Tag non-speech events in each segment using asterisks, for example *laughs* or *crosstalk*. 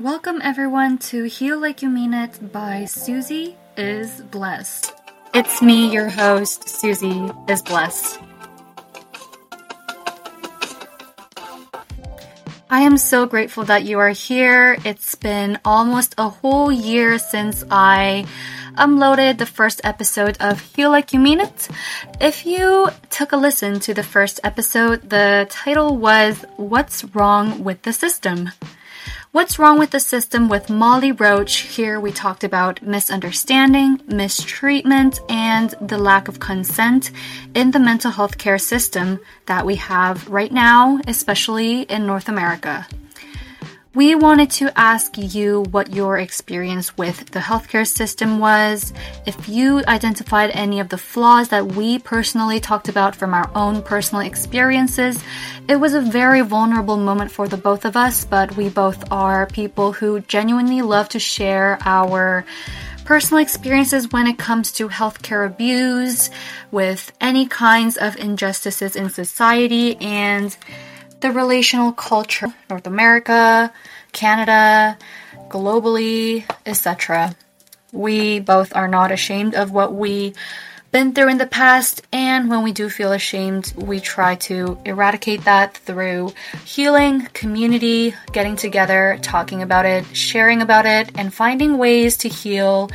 Welcome everyone to Heal Like You Mean It by Susie is Blessed. It's me, your host, Susie is Blessed. I am so grateful that you are here. It's been almost a whole year since I uploaded the first episode of Heal Like You Mean It. If you took a listen to the first episode, the title was What's Wrong with the System? What's Wrong with the System with Molly Roach. Here we talked about misunderstanding, mistreatment, and the lack of consent in the mental health care system that we have right now, especially in North America. We wanted to ask you what your experience with the healthcare system was, if you identified any of the flaws that we personally talked about from our own personal experiences. It was a very vulnerable moment for the both of us, but we both are people who genuinely love to share our personal experiences when it comes to healthcare abuse, with any kinds of injustices in society, and the relational culture, North America, Canada, globally, etc. We both are not ashamed of what we been through in the past, and when we do feel ashamed, we try to eradicate that through healing, community, getting together, talking about it, sharing about it, and finding ways to heal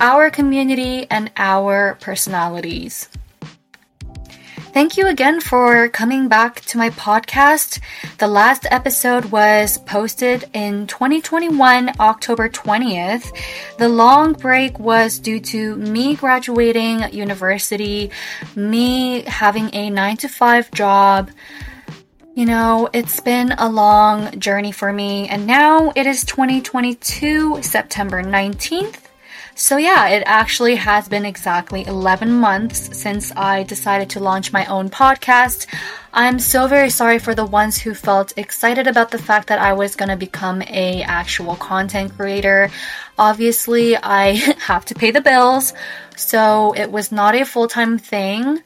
our community and our personalities. Thank you again for coming back to my podcast. The last episode was posted in 2021, October 20th. The long break was due to me graduating university, me having a 9 to 5 job. You know, it's been a long journey for me, and now it is 2022, September 19th. So, yeah, it actually has been exactly 11 months since I decided to launch my own podcast. I'm so very sorry for the ones who felt excited about the fact that I was going to become a actual content creator. Obviously, I *laughs* have to pay the bills, so it was not a full-time thing.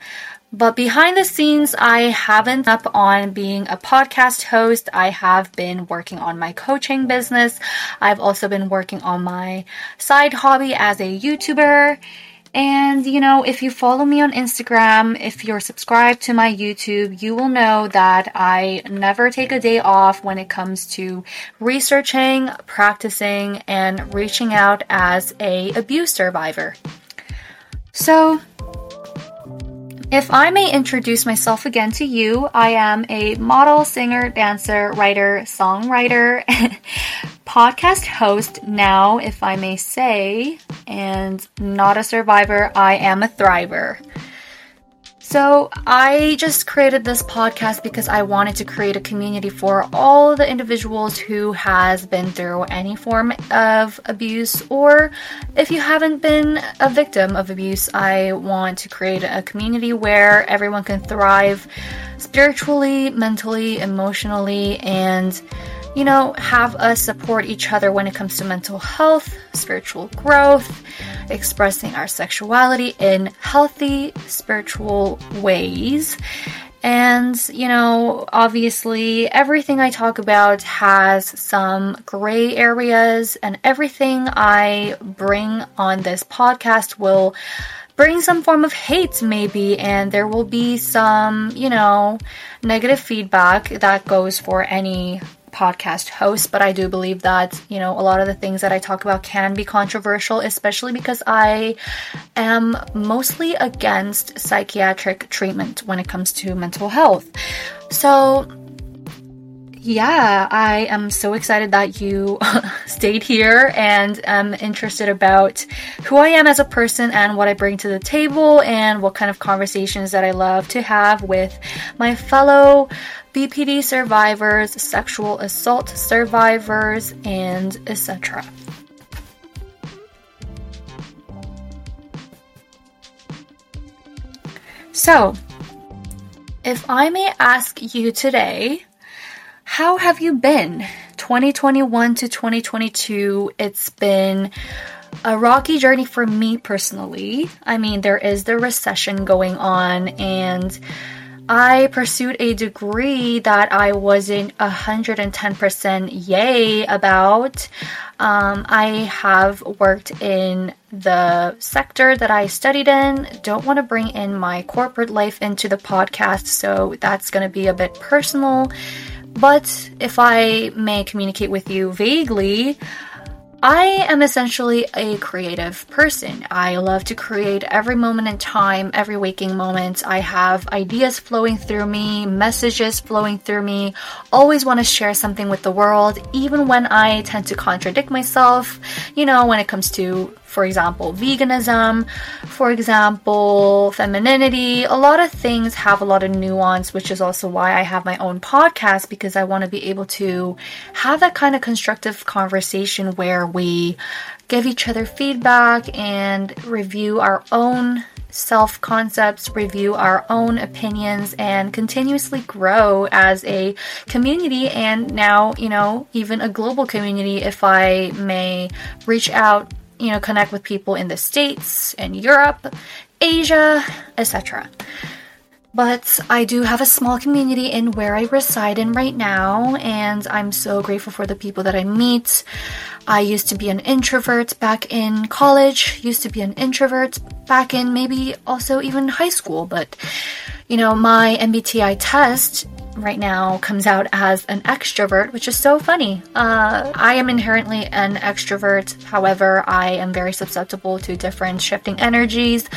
But behind the scenes, I haven't up on being a podcast host. I have been working on my coaching business. I've also been working on my side hobby as a YouTuber. And you know, if you follow me on Instagram, if you're subscribed to my YouTube, you will know that I never take a day off when it comes to researching, practicing, and reaching out as a abuse survivor. So, if I may introduce myself again to you, I am a model, singer, dancer, writer, songwriter, *laughs* podcast host now, if I may say, and not a survivor, I am a thriver. So, I just created this podcast because I wanted to create a community for all the individuals who has been through any form of abuse or if you haven't been a victim of abuse, I want to create a community where everyone can thrive spiritually, mentally, emotionally and you know, have us support each other when it comes to mental health, spiritual growth, expressing our sexuality in healthy spiritual ways. And, you know, obviously, everything I talk about has some gray areas, and everything I bring on this podcast will bring some form of hate, maybe, and there will be some, you know, negative feedback that goes for any podcast host, but I do believe that, you know, a lot of the things that I talk about can be controversial, especially because I am mostly against psychiatric treatment when it comes to mental health. So, yeah, I am so excited that you *laughs* stayed here and am interested about who I am as a person and what I bring to the table and what kind of conversations that I love to have with my fellow BPD survivors, sexual assault survivors, and etc. So, if I may ask you today, how have you been? 2021 to 2022, it's been a rocky journey for me personally. I mean, there is the recession going on, and I pursued a degree that I wasn't 110% yay about. Um, I have worked in the sector that I studied in. Don't want to bring in my corporate life into the podcast, so that's going to be a bit personal. But if I may communicate with you vaguely, I am essentially a creative person. I love to create every moment in time, every waking moment. I have ideas flowing through me, messages flowing through me, always want to share something with the world, even when I tend to contradict myself, you know, when it comes to for example, veganism, for example, femininity. A lot of things have a lot of nuance, which is also why I have my own podcast because I want to be able to have that kind of constructive conversation where we give each other feedback and review our own self concepts, review our own opinions, and continuously grow as a community and now, you know, even a global community if I may reach out you know, connect with people in the States and Europe, Asia, etc. But I do have a small community in where I reside in right now, and I'm so grateful for the people that I meet. I used to be an introvert back in college, used to be an introvert back in maybe also even high school, but you know, my MBTI test right now comes out as an extrovert, which is so funny. Uh, I am inherently an extrovert, however, I am very susceptible to different shifting energies.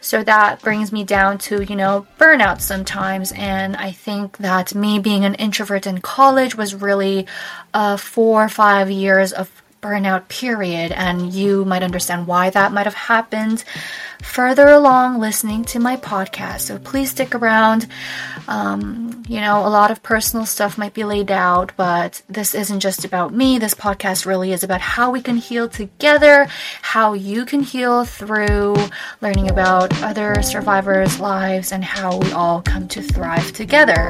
So that brings me down to, you know, burnout sometimes. And I think that me being an introvert in college was really uh, four or five years of burnout period, and you might understand why that might have happened further along listening to my podcast. So please stick around. Um, you know, a lot of personal stuff might be laid out, but this isn't just about me. This podcast really is about how we can heal together, how you can heal through learning about other survivors' lives, and how we all come to thrive together.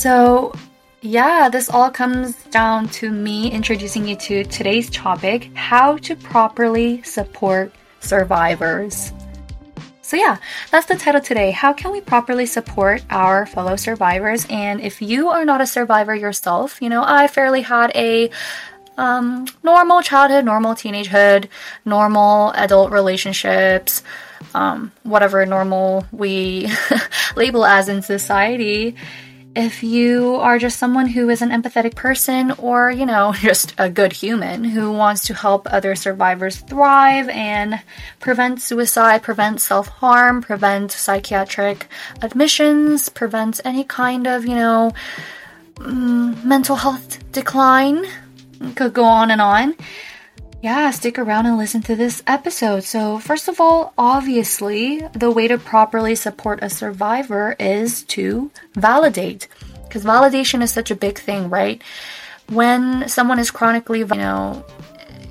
So, yeah, this all comes down to me introducing you to today's topic how to properly support survivors. So, yeah, that's the title today. How can we properly support our fellow survivors? And if you are not a survivor yourself, you know, I fairly had a um, normal childhood, normal teenagehood, normal adult relationships, um, whatever normal we *laughs* label as in society if you are just someone who is an empathetic person or, you know, *laughs* just a good human who wants to help other survivors thrive and prevent suicide, prevent self harm, prevent psychiatric admissions, prevent any kind of, you know, mm, mental health decline, could go on and on yeah, stick around and listen to this episode. So, first of all, obviously, the way to properly support a survivor is to validate. Because validation is such a big thing, right? When someone is chronically, you know,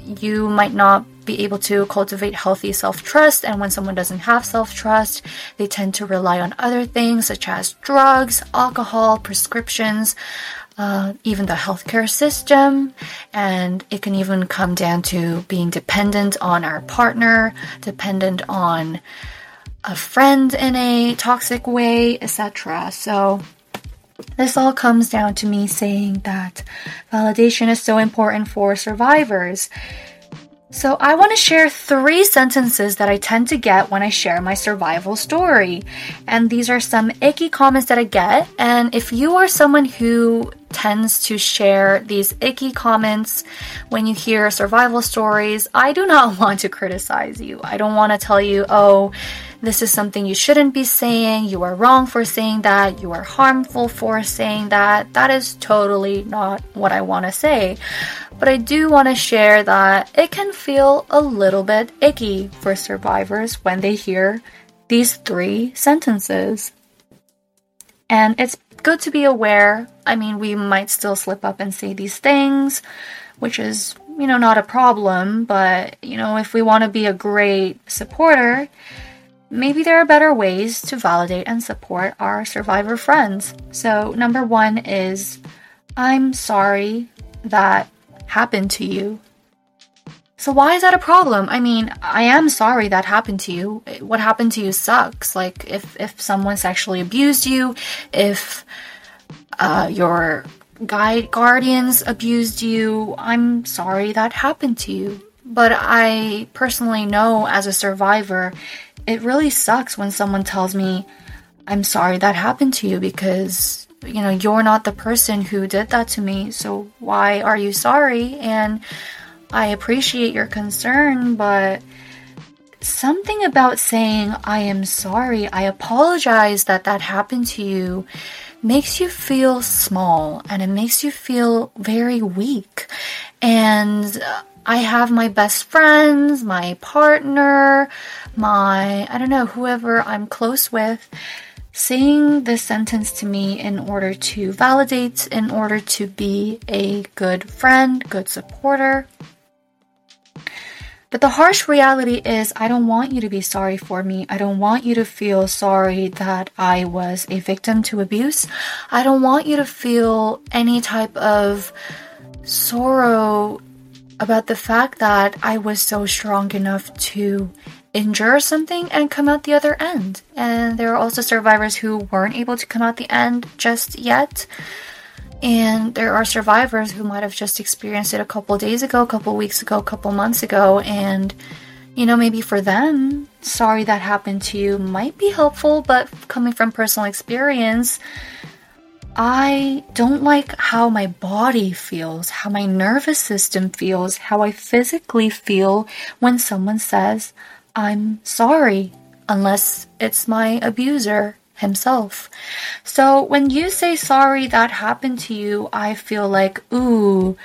you might not be able to cultivate healthy self trust. And when someone doesn't have self trust, they tend to rely on other things such as drugs, alcohol, prescriptions, uh, even the healthcare system, and it can even come down to being dependent on our partner, dependent on a friend in a toxic way, etc. So, this all comes down to me saying that validation is so important for survivors. So, I want to share three sentences that I tend to get when I share my survival story. And these are some icky comments that I get. And if you are someone who tends to share these icky comments when you hear survival stories, I do not *laughs* want to criticize you. I don't want to tell you, oh, this is something you shouldn't be saying, you are wrong for saying that, you are harmful for saying that. That is totally not what I want to say. But I do want to share that it can feel a little bit icky for survivors when they hear these three sentences. And it's good to be aware. I mean, we might still slip up and say these things, which is, you know, not a problem, but, you know, if we want to be a great supporter, maybe there are better ways to validate and support our survivor friends. So, number one is I'm sorry that happened to you. So why is that a problem? I mean, I am sorry that happened to you. What happened to you sucks. Like if if someone sexually abused you, if uh, your guide guardians abused you, I'm sorry that happened to you. But I personally know as a survivor, it really sucks when someone tells me, I'm sorry that happened to you because you know, you're not the person who did that to me. So why are you sorry? And I appreciate your concern, but something about saying, I am sorry, I apologize that that happened to you makes you feel small and it makes you feel very weak. And I have my best friends, my partner, my, I don't know, whoever I'm close with saying this sentence to me in order to validate, in order to be a good friend, good supporter. But the harsh reality is, I don't want you to be sorry for me. I don't want you to feel sorry that I was a victim to abuse. I don't want you to feel any type of sorrow about the fact that I was so strong enough to endure something and come out the other end. And there are also survivors who weren't able to come out the end just yet. And there are survivors who might have just experienced it a couple days ago, a couple weeks ago, a couple months ago. And, you know, maybe for them, sorry that happened to you might be helpful, but coming from personal experience, I don't like how my body feels, how my nervous system feels, how I physically feel when someone says, I'm sorry, unless it's my abuser himself. So when you say sorry that happened to you, I feel like, ooh,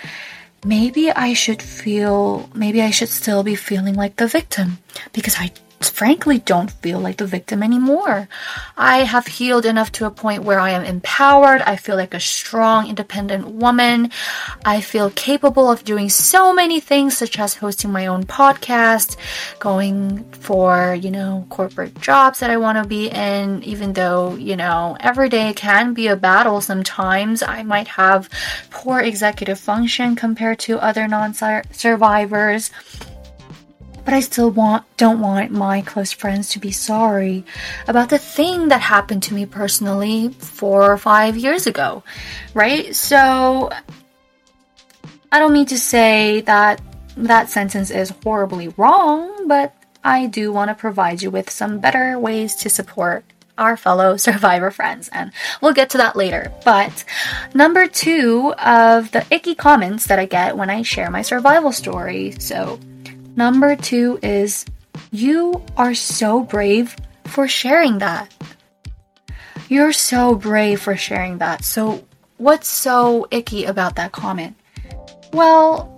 maybe I should feel, maybe I should still be feeling like the victim because I frankly don't feel like the victim anymore. I have healed enough to a point where I am empowered. I feel like a strong, independent woman. I feel capable of doing so many things, such as hosting my own podcast, going for, you know, corporate jobs that I want to be in, even though, you know, every day can be a battle sometimes. I might have poor executive function compared to other non survivors but I still want don't want my close friends to be sorry about the thing that happened to me personally 4 or 5 years ago, right? So I don't mean to say that that sentence is horribly wrong, but I do want to provide you with some better ways to support our fellow *laughs* survivor friends, and we'll get to that later. But number two of the icky comments that I get when I share my survival story. So, Number two is you are so brave for sharing that. You're so brave for sharing that. So, what's so icky about that comment? Well,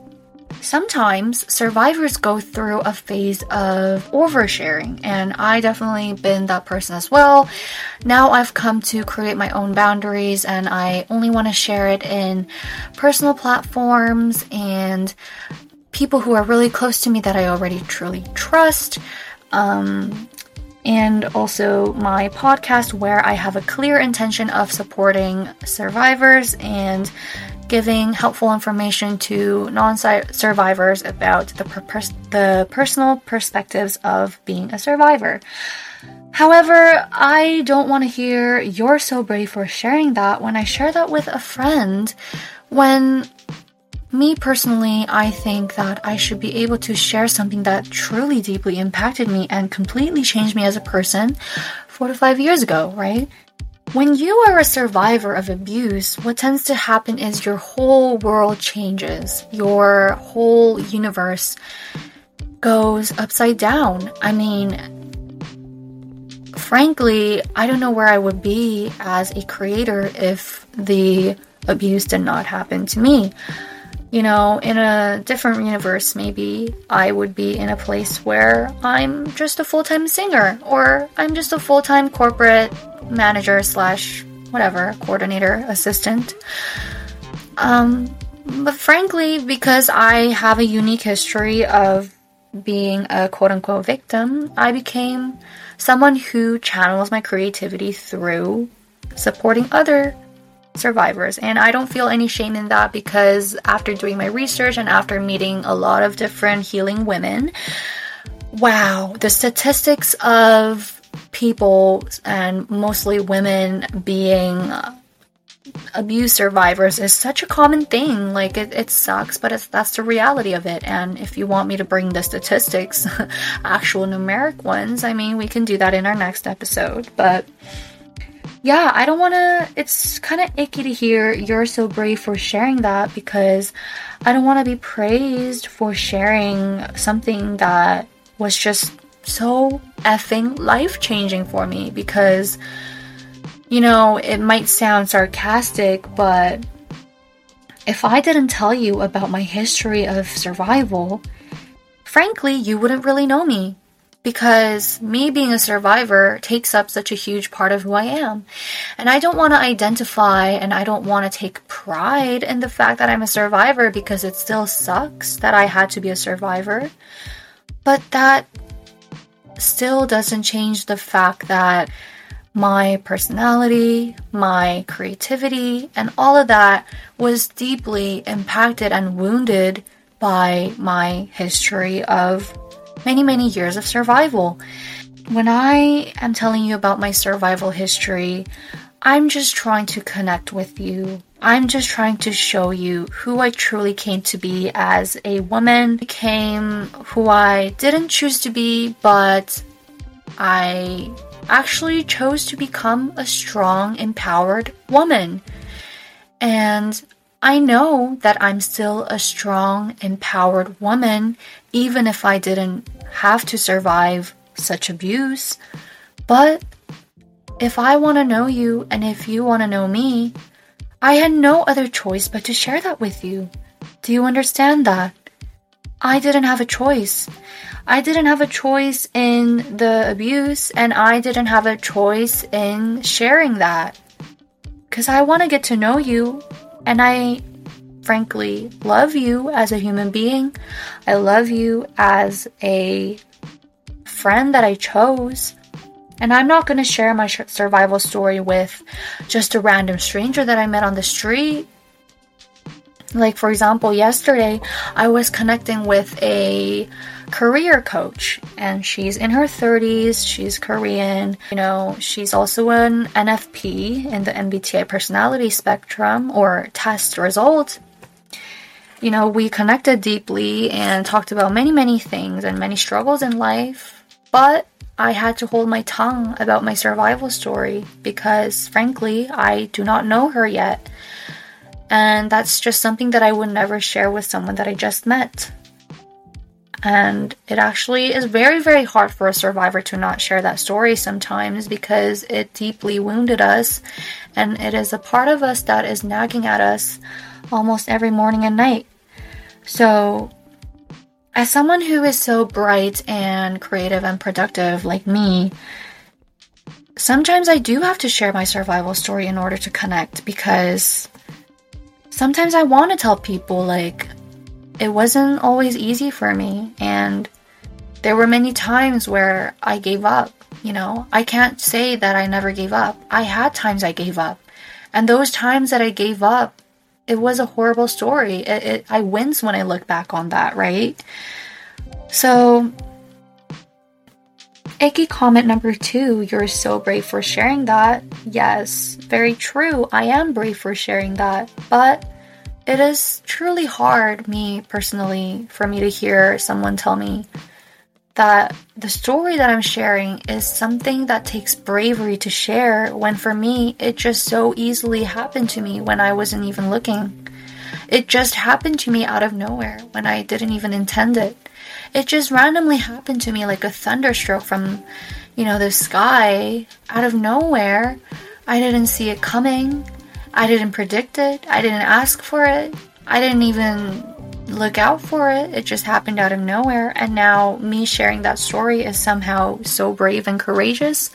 sometimes survivors go through a phase of oversharing, and I definitely been that person as well. Now I've come to create my own boundaries, and I only want to share it in personal platforms and people who are really close to me that I already truly trust. Um, and also my podcast where I have a clear intention of supporting survivors and giving helpful information to non-survivors about the, per- the personal perspectives of being a survivor. However, I don't want to hear you're so brave for sharing that when I share that with a friend when me personally, I think that I should be able to share something that truly deeply impacted me and completely changed me as a person four to five years ago, right? When you are a survivor of abuse, what tends to happen is your whole world changes. Your whole universe goes upside down. I mean, frankly, I don't know where I would be as a creator if the abuse did not happen to me you know, in a different universe, maybe I would be in a place where I'm just a full time singer, or I'm just a full time corporate manager slash whatever, coordinator, assistant. Um, but frankly, because I have a unique history of being a quote unquote victim, I became someone who channels my creativity through supporting other survivors. And I don't feel any shame in that because after doing my research and after meeting a lot of different healing women, wow, the statistics of people and mostly women being uh, abuse survivors is such a common thing. Like it, it sucks, but it's that's the reality of it. And if you want me to bring the statistics, *laughs* actual numeric ones, I mean, we can do that in our next episode. But yeah, I don't want to. It's kind of icky to hear you're so brave for sharing that because I don't want to be praised for sharing something that was just so effing life changing for me because you know, it might sound sarcastic, but if I didn't tell you about my history of survival, frankly, you wouldn't really know me. Because me being a survivor takes up such a huge part of who I am. And I don't want to identify and I don't want to take pride in the fact that I'm a survivor because it still sucks that I had to be a survivor. But that still doesn't change the fact that my personality, my creativity, and all of that was deeply impacted and wounded by my history of many, many years of survival. When I am telling you about my survival history, I'm just trying to connect with you. I'm just trying to show you who I truly came to be as a woman, became who I didn't choose to be, but I actually chose to become a strong, empowered woman. And I know that I'm still a strong, empowered woman, even if I didn't have to survive such abuse. But if I want to know you and if you want to know me, I had no other choice but to share that with you. Do you understand that? I didn't have a choice. I didn't have a choice in the abuse, and I didn't have a choice in sharing that. Because I want to get to know you, and I frankly love you as a human being. I love you as a friend that I chose. And I'm not going to share my survival story with just a random stranger that I met on the street. Like, for example, yesterday I was connecting with a career coach and she's in her 30s. She's Korean. You know, she's also an NFP in the MBTI personality spectrum or test result. You know, we connected deeply and talked about many, many things and many struggles in life. But I had to hold my tongue about my survival story because, frankly, I do not know her yet. And that's just something that I would never share with someone that I just met. And it actually is very, very hard for a survivor to not share that story sometimes because it deeply wounded us. And it is a part of us that is nagging at us almost every morning and night. So, as someone who is so bright and creative and productive like me, sometimes I do have to share my survival story in order to connect because sometimes I want to tell people, like, it wasn't always easy for me. And there were many times where I gave up. You know, I can't say that I never gave up. I had times I gave up. And those times that I gave up, it was a horrible story. It, it, I wince when I look back on that, right? So, Icky comment number two, you're so brave for sharing that. Yes, very true. I am brave for sharing that. But it is truly hard, me personally, for me to hear someone tell me that the story that I'm sharing is something that takes bravery to share when for me it just so easily happened to me when I wasn't even looking. It just happened to me out of nowhere when I didn't even intend it. It just randomly happened to me like a thunderstroke from, you know, the sky out of nowhere. I didn't see it coming. I didn't predict it. I didn't ask for it. I didn't even look out for it. It just happened out of nowhere. And now, me sharing that story is somehow so brave and courageous.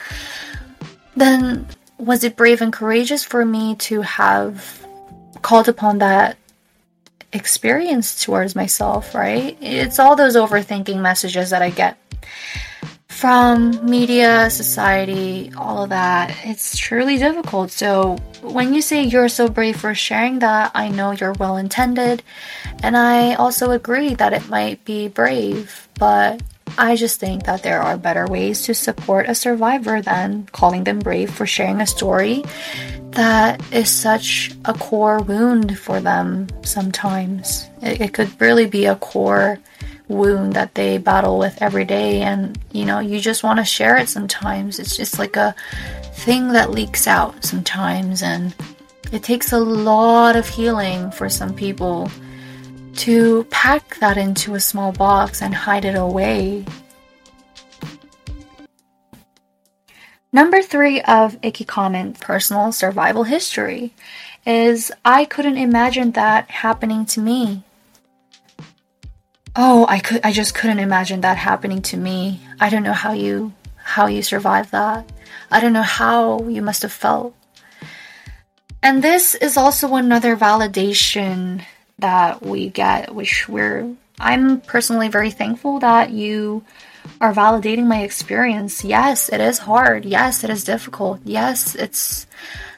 Then, was it brave and courageous for me to have called upon that experience towards myself, right? It's all those overthinking messages that I get from media, society, all of that. It's truly difficult. So, when you say you're so brave for sharing that, I know you're well intended. And I also agree that it might be brave, but I just think that there are better ways to support a survivor than calling them brave for sharing a story that is such a core wound for them sometimes. It, it could really be a core wound that they battle with every day. And you know you just want to share it sometimes. It's just like a thing that leaks out sometimes. And it takes a lot of healing for some people to pack that into a small box and hide it away. Number three of Icky Comment personal survival history is I couldn't imagine that happening to me. Oh, I could I just couldn't imagine that happening to me. I don't know how you how you survived that. I don't know how you must have felt. And this is also another validation that we get which we're I'm personally very thankful that you are validating my experience. Yes, it is hard. Yes, it is difficult. Yes, it's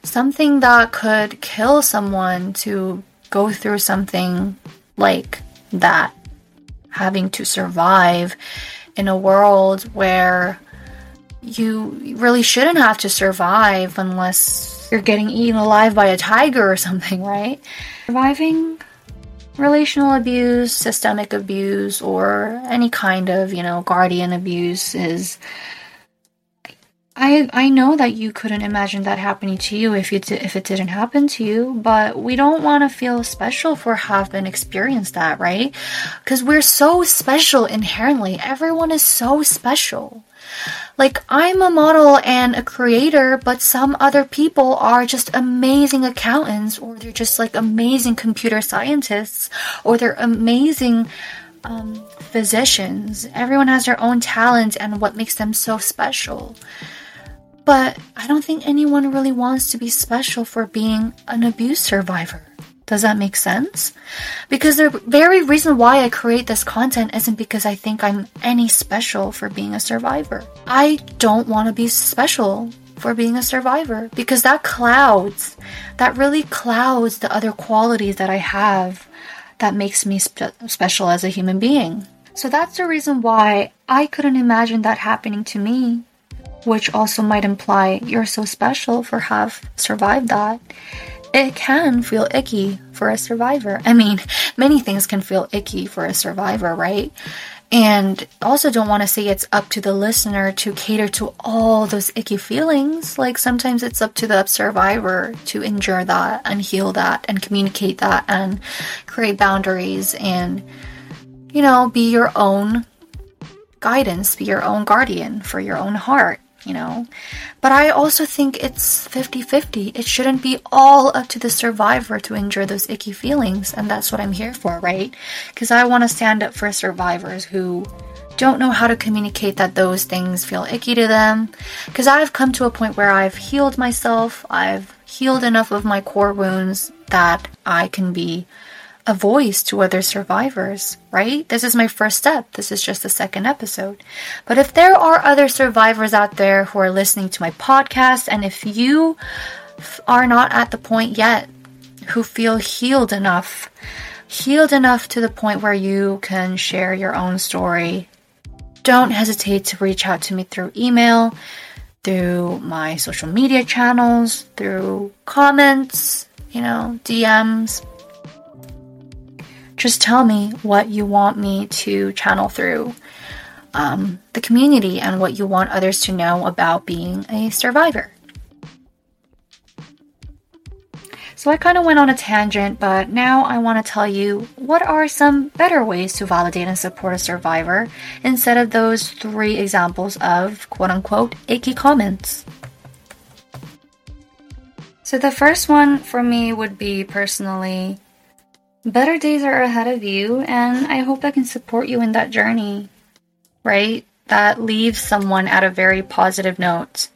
something that could kill someone to go through something like that having to survive in a world where you really shouldn't have to survive unless you're getting eaten alive by a tiger or something, *laughs* right? Surviving relational abuse, systemic abuse, or any kind of, you know, guardian abuse is I I know that you couldn't imagine that happening to you if it if it didn't happen to you, but we don't want to feel special for having experienced that, right? Because we're so special inherently. Everyone is so special. Like I'm a model and a creator, but some other people are just amazing accountants, or they're just like amazing computer scientists, or they're amazing um, physicians. Everyone has their own talent and what makes them so special. But I don't think anyone really wants to be special for being an abuse survivor. Does that make sense? Because the very reason why I create this content isn't because I think I'm any special for being a survivor. I don't want to be special for being a survivor because that clouds, that really clouds the other qualities that I have that makes me spe- special as a human being. So that's the reason why I couldn't imagine that happening to me which also might imply you're so special for have survived that. It can feel icky for a survivor. I mean, many things can feel icky for a survivor, right? And also don't want to say it's up to the listener to cater to all those icky feelings. Like sometimes it's up to the survivor to endure that and heal that and communicate that and create boundaries and, you know, be your own guidance, be your own guardian for your own heart you know? But I also think it's 50 50. It shouldn't be all up to the survivor to endure those icky feelings, and that's what I'm here for, right? Because I want to stand up for survivors who don't know how to communicate that those things feel icky to them. Because I've come to a point where I've healed myself, I've healed enough of my core wounds that I can be a voice to other survivors, right? This is my first step. This is just the second episode. But if there are other survivors out there who are listening to my podcast, and if you are not at the point yet who feel healed enough, healed enough to the point where you can share your own story, don't hesitate to reach out to me through email, through my social media channels, through comments, you know, DMs, just tell me what you want me to channel through um, the community and what you want others to know about being a survivor. So I kind of went on a tangent, but now I want to tell you what are some better ways to validate and support a survivor instead of those three examples of quote unquote icky comments. So the first one for me would be personally better days are ahead of you, and I hope I can support you in that journey, right? That leaves someone at a very positive note.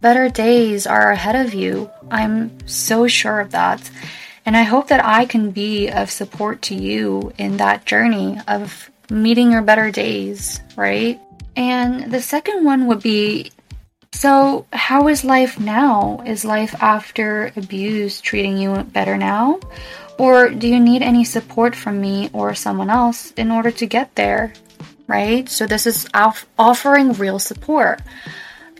Better days are ahead of you. I'm so sure of that. And I hope that I can be of support to you in that journey of meeting your better days, right? And the second one would be so, how is life now? Is life after abuse treating you better now? Or do you need any support from me or someone else in order to get there? Right? So, this is off- offering real support.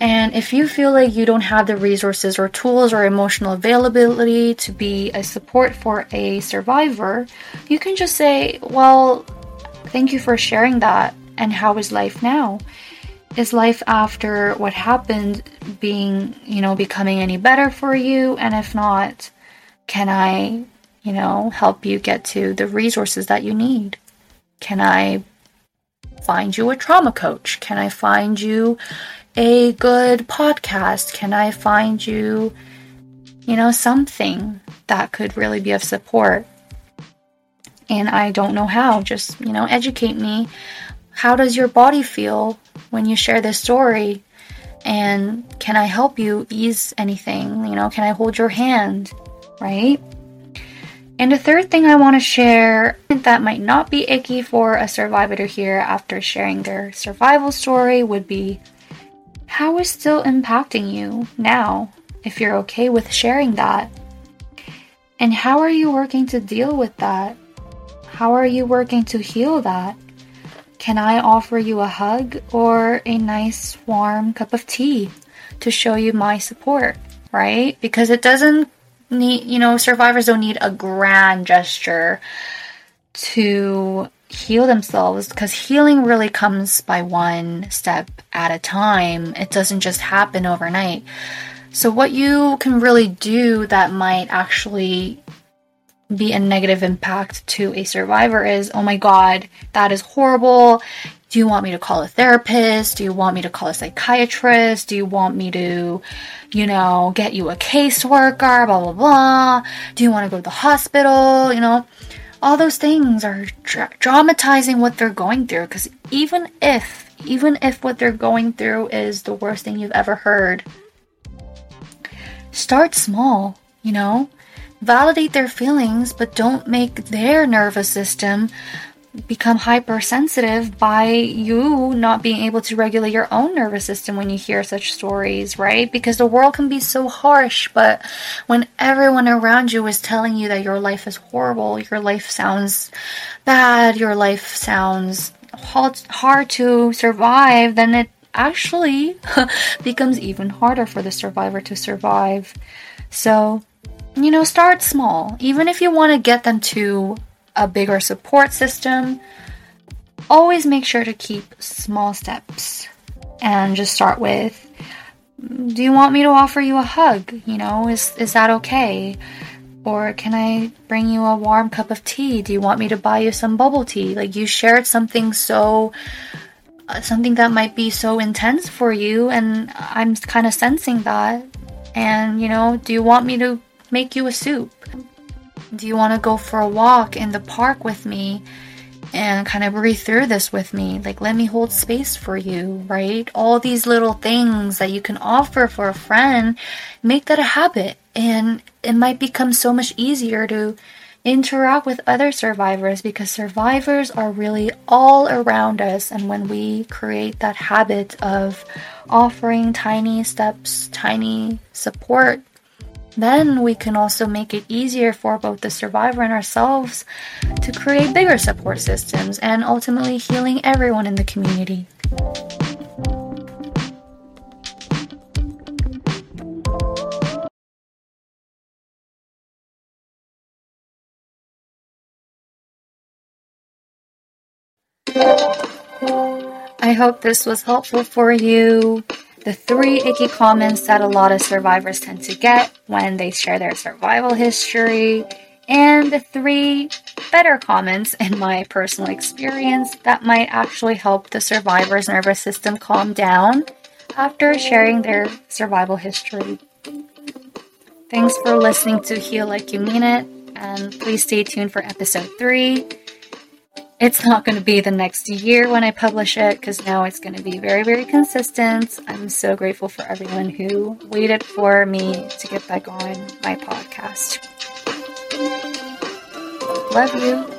And if you feel like you don't have the resources or tools or emotional availability to be a support for a survivor, you can just say, Well, thank you for sharing that. And how is life now? Is life after what happened being, you know, becoming any better for you? And if not, can I, you know, help you get to the resources that you need? Can I find you a trauma coach? Can I find you a good podcast? Can I find you, you know, something that could really be of support? And I don't know how. Just, you know, educate me. How does your body feel when you share this story? And can I help you ease anything? You know, can I hold your hand? Right? And the third thing I want to share that might not be icky for a survivor here after sharing their survival story would be how is still impacting you now, if you're okay with sharing that? And how are you working to deal with that? How are you working to heal that? Can I offer you a hug or a nice warm cup of tea to show you my support, right? Because it doesn't need, you know, survivors don't need a grand gesture to heal themselves because healing really comes by one step at a time. It doesn't just happen overnight. So, what you can really do that might actually be a negative impact to a survivor is oh my god, that is horrible. Do you want me to call a therapist? Do you want me to call a psychiatrist? Do you want me to, you know, get you a caseworker? Blah, blah, blah. Do you want to go to the hospital? You know, all those things are dra- dramatizing what they're going through because even if even if what they're going through is the worst thing you've ever heard start small you know validate their feelings but don't make their nervous system become hypersensitive by you not being able to regulate your own nervous system when you hear such stories, right? Because the world can be so harsh, but when everyone around you is telling you that your life is horrible, your life sounds bad, your life sounds hard to survive, then it actually *laughs* becomes even harder for the survivor to survive. So, you know, start small. Even if you want to get them to a bigger support system, always make sure to keep small steps and just start with do you want me to offer you a hug? You know, is is that okay? Or can I bring you a warm cup of tea? Do you want me to buy you some bubble tea? Like you shared something so uh, something that might be so intense for you and I'm kind of sensing that. And you know, do you want me to make you a soup? Do you want to go for a walk in the park with me and kind of breathe through this with me? Like, let me hold space for you, right? All these little things that you can offer for a friend, make that a habit. And it might become so much easier to interact with other survivors because survivors are really all around us. And when we create that habit of offering tiny steps, tiny support then we can also make it easier for both the survivor and ourselves to create bigger support systems and ultimately healing everyone in the community. I hope this was helpful for you the three icky comments that a lot of survivors tend to get when they share their survival history, and the three better comments in my personal experience that might actually help the survivor's nervous system calm down after sharing their survival history. Thanks for listening to Heal Like You Mean It, and please stay tuned for episode 3 it's not going to be the next year when I publish it because now it's going to be very, very consistent. I'm so grateful for everyone who waited for me to get back on my podcast. Love you.